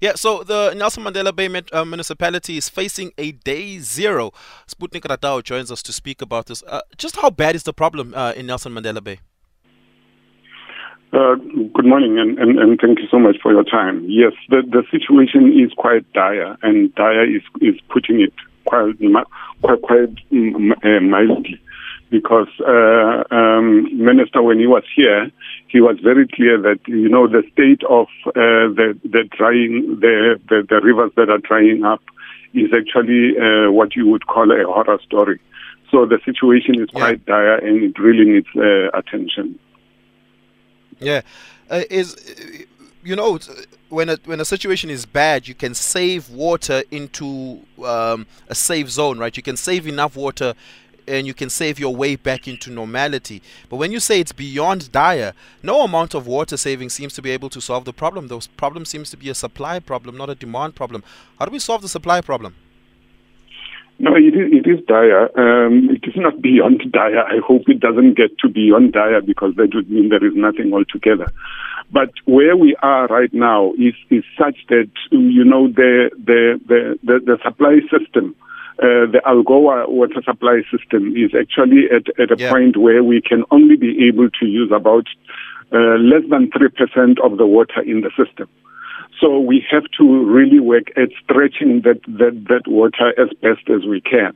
Yeah, so the Nelson Mandela Bay uh, municipality is facing a day zero. Sputnik Ratau joins us to speak about this. Uh, just how bad is the problem uh, in Nelson Mandela Bay? Uh, good morning, and, and, and, thank you so much for your time. Yes, the, the situation is quite dire, and dire is, is putting it quite quite, quite uh, mildly because uh, um, minister, when he was here, he was very clear that you know the state of uh, the the drying the, the, the rivers that are drying up is actually uh, what you would call a horror story. So the situation is quite yeah. dire, and it really needs uh, attention. Yeah, uh, is you know when a when a situation is bad, you can save water into um, a safe zone, right? You can save enough water and you can save your way back into normality. But when you say it's beyond dire, no amount of water saving seems to be able to solve the problem. The problem seems to be a supply problem, not a demand problem. How do we solve the supply problem? No, it is, it is dire. Um, it is not beyond dire. I hope it doesn't get to beyond dire because that would mean there is nothing altogether. But where we are right now is, is such that, you know, the, the, the, the, the supply system uh, the Algoa water supply system is actually at, at a yeah. point where we can only be able to use about uh, less than 3% of the water in the system. So we have to really work at stretching that, that, that water as best as we can.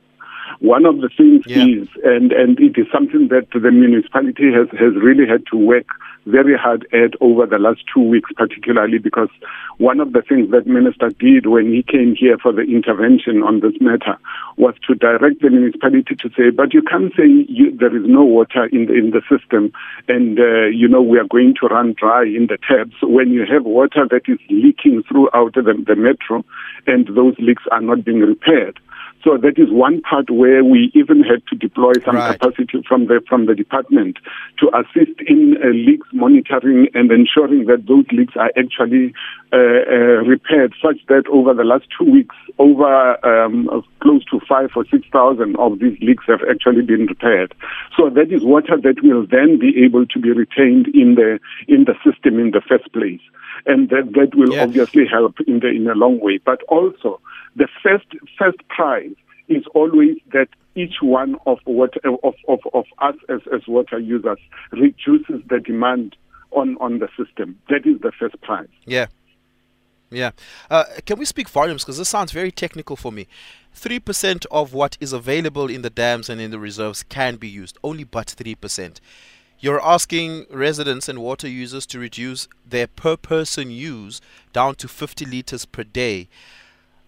One of the things yeah. is, and, and it is something that the municipality has, has really had to work very hard at over the last two weeks, particularly because one of the things that Minister did when he came here for the intervention on this matter was to direct the municipality to say, but you can't say you, there is no water in the, in the system and, uh, you know, we are going to run dry in the taps when you have water that is leaking throughout the, the metro and those leaks are not being repaired. So that is one part where we even had to deploy some right. capacity from the from the department to assist in uh, leaks monitoring and ensuring that those leaks are actually uh, uh, repaired, such that over the last two weeks, over um, close to five or six thousand of these leaks have actually been repaired. So that is water that will then be able to be retained in the in the system in the first place, and that that will obviously help in the in a long way. But also the first first prize is always that each one of what of, of, of us as, as water users reduces the demand on, on the system. That is the first prize. Yeah. Yeah. Uh, can we speak volumes? Because this sounds very technical for me. 3% of what is available in the dams and in the reserves can be used, only but 3%. You're asking residents and water users to reduce their per person use down to 50 liters per day.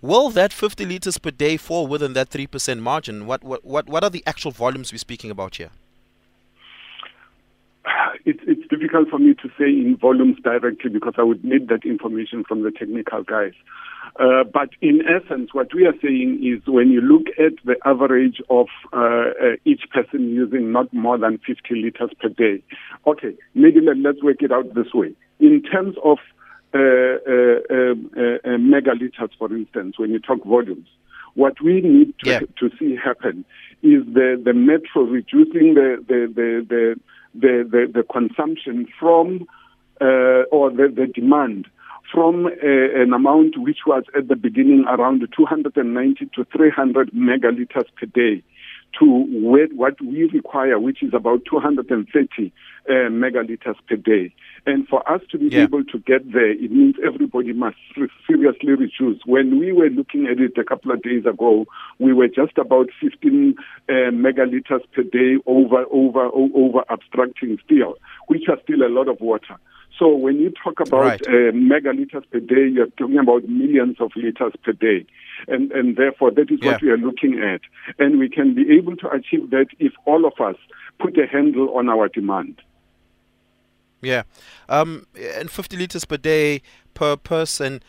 Will that 50 liters per day fall within that 3% margin? What, what, what, what are the actual volumes we're speaking about here? It's, it's difficult for me to say in volumes directly because I would need that information from the technical guys. Uh, but in essence, what we are saying is when you look at the average of uh, uh, each person using not more than 50 liters per day, okay, maybe let, let's work it out this way. In terms of uh, uh, um, uh, megaliters, for instance, when you talk volumes. What we need to, yeah. to see happen is the, the metro reducing the, the, the, the, the, the, the consumption from, uh, or the, the demand from an amount which was at the beginning around 290 to 300 megaliters per day to what we require, which is about 230 uh, megaliters per day. And for us to be yeah. able to get there, it means everybody must seriously reduce. When we were looking at it a couple of days ago, we were just about 15 uh, megaliters per day over, over, over abstracting still, which are still a lot of water. So when you talk about right. uh, megaliters per day, you're talking about millions of liters per day. And, and therefore, that is yeah. what we are looking at. And we can be able to achieve that if all of us put a handle on our demand. Yeah. Um, and 50 liters per day per person,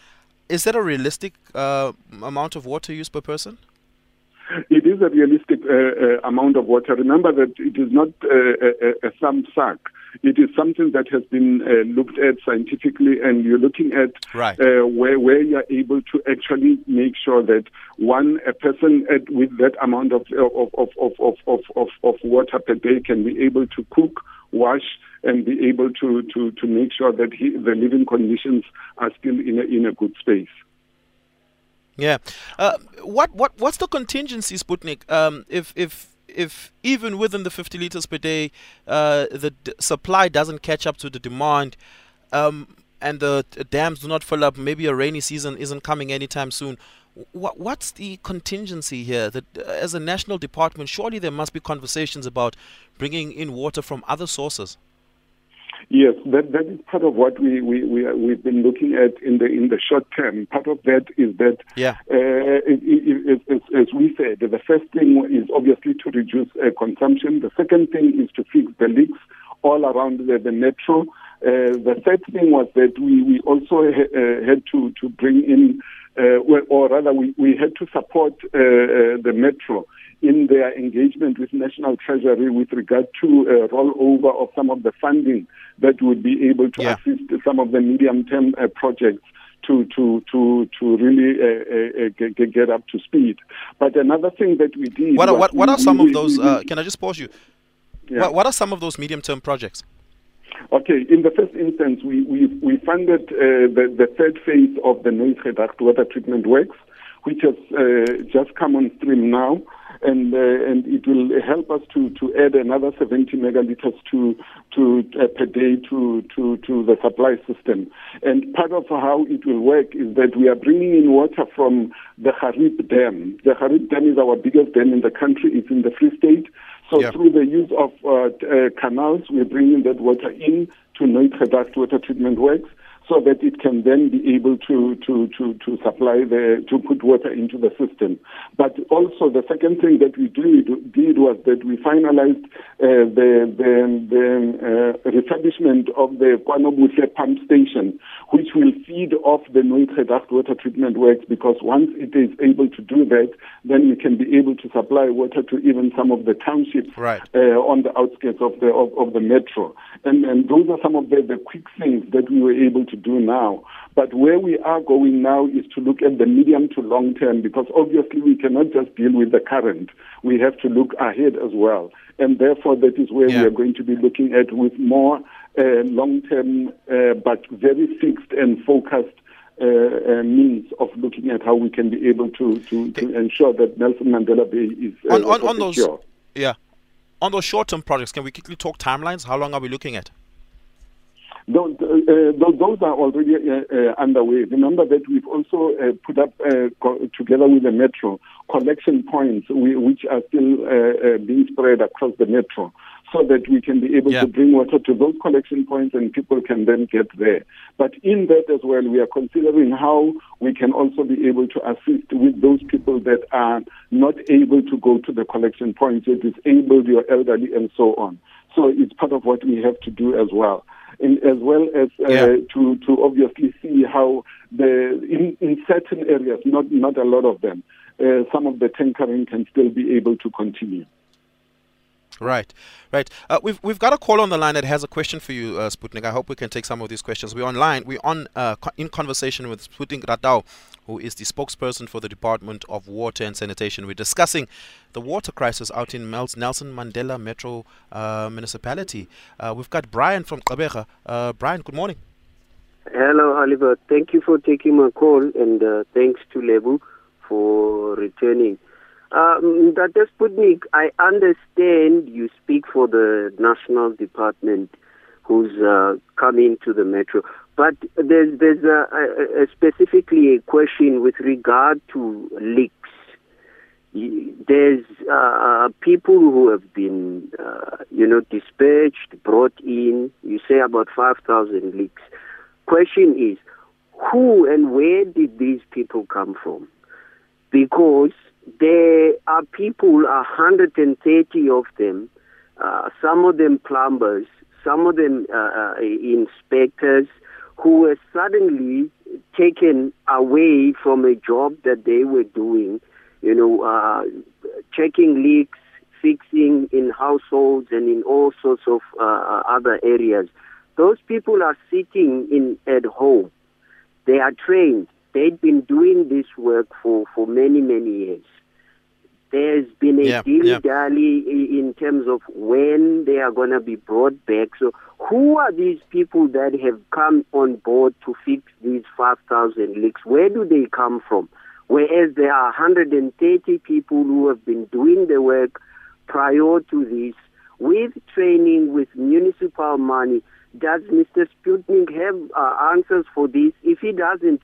is that a realistic uh, amount of water use per person? It is a realistic uh, uh, amount of water. Remember that it is not uh, a, a, a thumb suck It is something that has been uh, looked at scientifically, and you're looking at right. uh, where where you're able to actually make sure that one a person at, with that amount of of, of, of, of, of, of water per day can be able to cook, wash, and be able to to to make sure that he, the living conditions are still in a, in a good space. Yeah. Uh, what what what's the contingency, Sputnik? Um, if if if even within the 50 liters per day, uh, the d- supply doesn't catch up to the demand, um, and the t- dams do not fill up, maybe a rainy season isn't coming anytime soon. What what's the contingency here? That uh, as a national department, surely there must be conversations about bringing in water from other sources. Yes, that, that is part of what we, we, we, we've been looking at in the, in the short term. Part of that is that, yeah. Uh, it, it, it, as we said, the first thing is obviously to reduce uh, consumption. The second thing is to fix the leaks all around the, the metro. Uh, the third thing was that we, we also ha- uh, had to, to bring in, uh, or rather, we, we had to support uh, uh, the metro in their engagement with National Treasury with regard to a rollover of some of the funding that would be able to Yeah. assist some of the medium-term uh, projects to to to to really uh, uh, uh, get, get up to speed. But another thing that we did. What are, what what are some we- of those? Uh, can I just pause you? yeah. What what are some of those medium term projects? Okay, in the first instance, we, we, we funded uh, the, the third phase of the Nooitgedagt water treatment works, which has uh, just come on stream now. And, uh, and it will help us to, to add another 70 megaliters to, to, uh, per day to, to, to the supply system. And part of how it will work is that we are bringing in water from the Gariep Dam. The Gariep Dam is our biggest dam in the country. It's in the Free State. So Yeah. through the use of uh, uh, canals, we're bringing that water in to Nooitgedagt water treatment works so that it can then be able to, to, to, to supply the, to put water into the system. But also the second thing that we did, did was that we finalized uh, the, the, the uh, refurbishment of the KwaNobuhle pump station, which will feed off the Nooitgedagt water treatment works because once it is able to do that, then we can be able to supply water to even some of the townships Right. uh, on the outskirts of the of, of the metro. And and those are some of the, the quick things that we were able to do now. But where we are going now is to look at the medium to long term because obviously we cannot just deal with the current. We have to look ahead as well. And therefore that is where Yeah. we are going to be looking at with more uh, long term uh, but very fixed and focused uh, uh, means of looking at how we can be able to, to, to ensure that Nelson Mandela Bay is uh, On- on- on those-. Yeah. On those short term projects, can we quickly talk timelines? How long are we looking at? Those, uh, those those are already uh, uh, underway. Remember that we've also uh, put up, uh, co- together with the metro, collection points we, which are still uh, uh, being spread across the metro so that we can be able to bring water to those collection points and people can then get there. But in that as well, we are considering how we can also be able to assist with those people that are not able to go to the collection points, you're disabled, you're elderly, and so on. So it's part of what we have to do as well. And as well as uh, Yeah. to, to obviously see how the in, in certain areas, not not a lot of them, uh, some of the tankering can still be able to continue. Right, right. Uh, we've we've got a call on the line that has a question for you, uh, Sputnik. I hope we can take some of these questions. We're online. We're on uh, co- in conversation with Sputnik Ratau, who is the spokesperson for the Department of Water and Sanitation. We're discussing the water crisis out in Nelson Mandela Metro uh, Municipality. Uh, we've got Brian from Gqeberha. Uh, Brian, good morning. Hello, Oliver. Thank you for taking my call, and thanks to Lebu for returning. Um, Dr. Sputnik, I understand you speak for the national department who's uh, coming to the metro, but there's there's a, a, a specifically a question with regard to leaks. There's uh, people who have been, uh, you know, dispatched, brought in. You say about five thousand leaks question is who and where did these people come from? Because there are people, 130 of them, uh, some of them plumbers, some of them uh, uh, inspectors, who were suddenly taken away from a job that they were doing, you know, uh, checking leaks, fixing in households and in all sorts of uh, other areas. Those people are sitting in at home. They are trained. They've been doing this work for, for many, many years. There's been a Yeah, dilly dally in terms of when they are going to be brought back. So, who are these people that have come on board to fix these 5,000 leaks? Where do they come from? Whereas there are 130 people who have been doing the work prior to this with training, with municipal money. Does Mr. Sputnik have uh, answers for this? If he doesn't,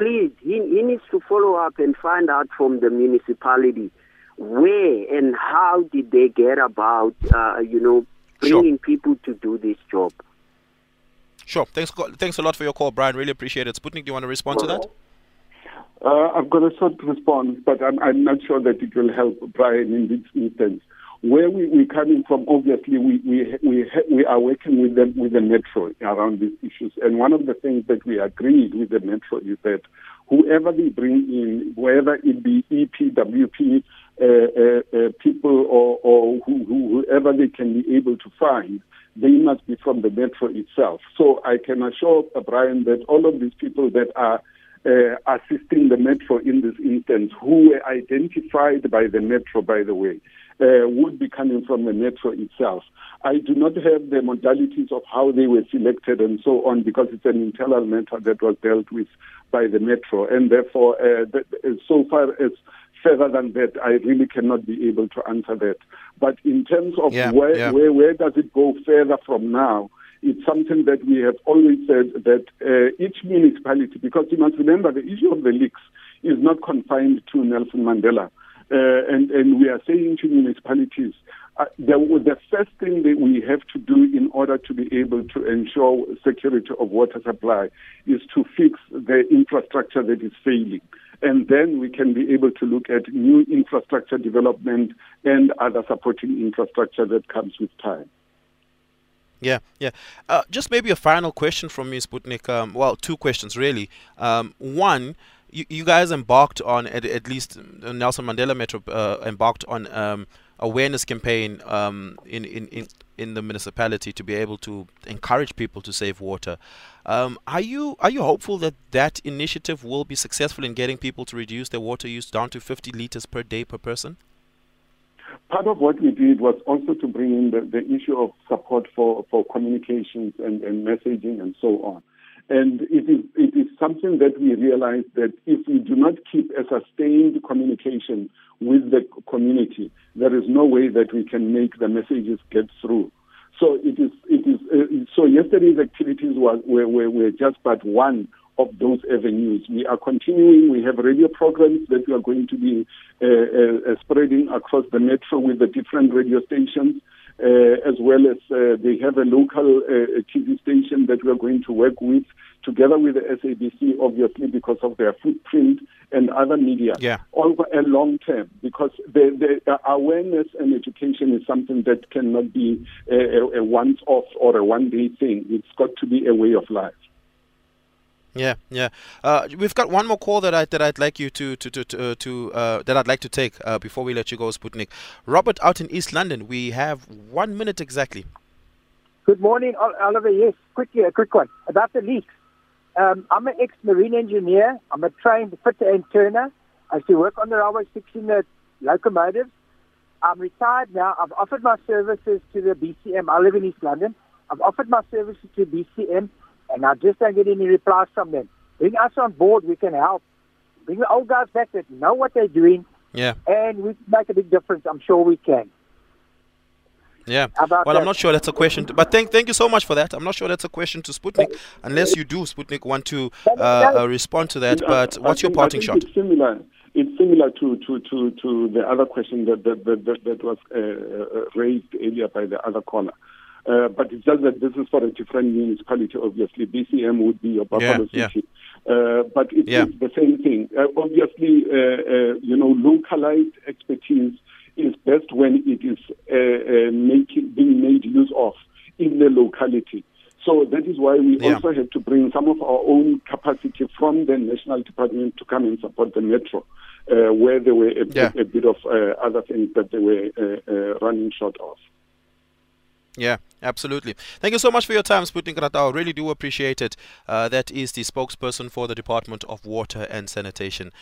please, he, he needs to follow up and find out from the municipality where and how did they get about, uh, you know, Sure. bringing people to do this job. Sure. Thanks, thanks a lot for your call, Brian. Really appreciate it. Sputnik, do you want to respond to that? Uh, I've got a short response, but I'm, I'm not sure that it will help Brian in this instance. Where we, we're coming from, obviously, we, we, we, we are working with them with the metro around these issues. And one of the things that we agreed with the metro is that whoever they bring in, whether it be EPWP uh, uh, uh, people or, or who, who, whoever they can be able to find, they must be from the metro itself. So I can assure Brian that all of these people that are uh, assisting the metro in this instance, who were identified by the metro, by the way, uh, would be coming from the metro itself. I do not have the modalities of how they were selected and so on because it's an internal matter that was dealt with by the metro, and therefore, uh, that, so far as further than that, I really cannot be able to answer that. But in terms of Yeah, where, yeah. where where does it go further from now? It's something that we have always said that uh, each municipality, because you must remember the issue of the leaks is not confined to Nelson Mandela. Uh, and, and we are saying to municipalities, uh, the, the first thing that we have to do in order to be able to ensure security of water supply is to fix the infrastructure that is failing. And then we can be able to look at new infrastructure development and other supporting infrastructure that comes with time. Yeah, yeah. Uh, just maybe a final question from me, Sputnik. Um, well, two questions really. Um, one, you, you guys embarked on at, at least Nelson Mandela Metro uh, embarked on um, awareness campaign um, in, in, in in the municipality to be able to encourage people to save water. Um, are you are you hopeful that that initiative will be successful in getting people to reduce their water use down to 50 liters per day per person? Part of what we did was also to bring in the, the issue of support for, for communications and, and messaging and so on. And it is, it is something that we realize that if we do not keep a sustained communication with the community, there is no way that we can make the messages get through. So it is, it is, uh, so yesterday's activities were, were, were just but one of those avenues. We are continuing. We have radio programs that we are going to be uh, uh, spreading across the metro with the different radio stations, as well as uh, they have a local uh, TV station that we are going to work with together with the SABC, obviously because of their footprint and other media Yeah. over a long term because the, the awareness and education is something that cannot be a, a, a once off or a one day thing. It's got to be a way of life. Yeah, yeah. Uh, we've got one more call that I that I'd like you to to to to, uh, uh, that I'd like to take uh, before we let you go, Sputnik. Robert, out in East London, we have one minute exactly. Good morning, Oliver. Yes, quickly, a quick one about the leaks. Um, I'm an ex-marine engineer. I'm a trained fitter and turner. I used to work on the railway fixing the locomotives. I'm retired now. I've offered my services to the BCM. I live in East London. I've offered my services to BCM, and I just don't get any replies from them. Bring us on board. We can help. Bring the old guys back that know what they're doing, Yeah, and we can make a big difference. I'm sure we can. yeah. How about Well, I'm not sure that's a question, to, but thank thank you so much for that. I'm not sure that's a question to Sputnik, unless you do, Sputnik, want to uh, uh, respond to that. But I what's your think- I parting think shot? It's similar. It's similar to, to, to, to the other question that that, that, that, that was uh, uh, raised earlier by the other caller. Uh, but it's just that this is for a different municipality, obviously. BCM would be your Buffalo Yeah, yeah. City. Uh, but it's Yeah. the same thing. Uh, obviously, uh, uh, you know, localized expertise is best when it is uh, uh, making, being made use of in the locality. So that is why we Yeah. also had to bring some of our own capacity from the national department to come and support the metro, uh, where there were a, Yeah. a, a bit of uh, other things that they were uh, uh, running short of. Yeah, absolutely. Thank you so much for your time, Sputnik Ratau. Really do appreciate it. Uh, that is the spokesperson for the Department of Water and Sanitation.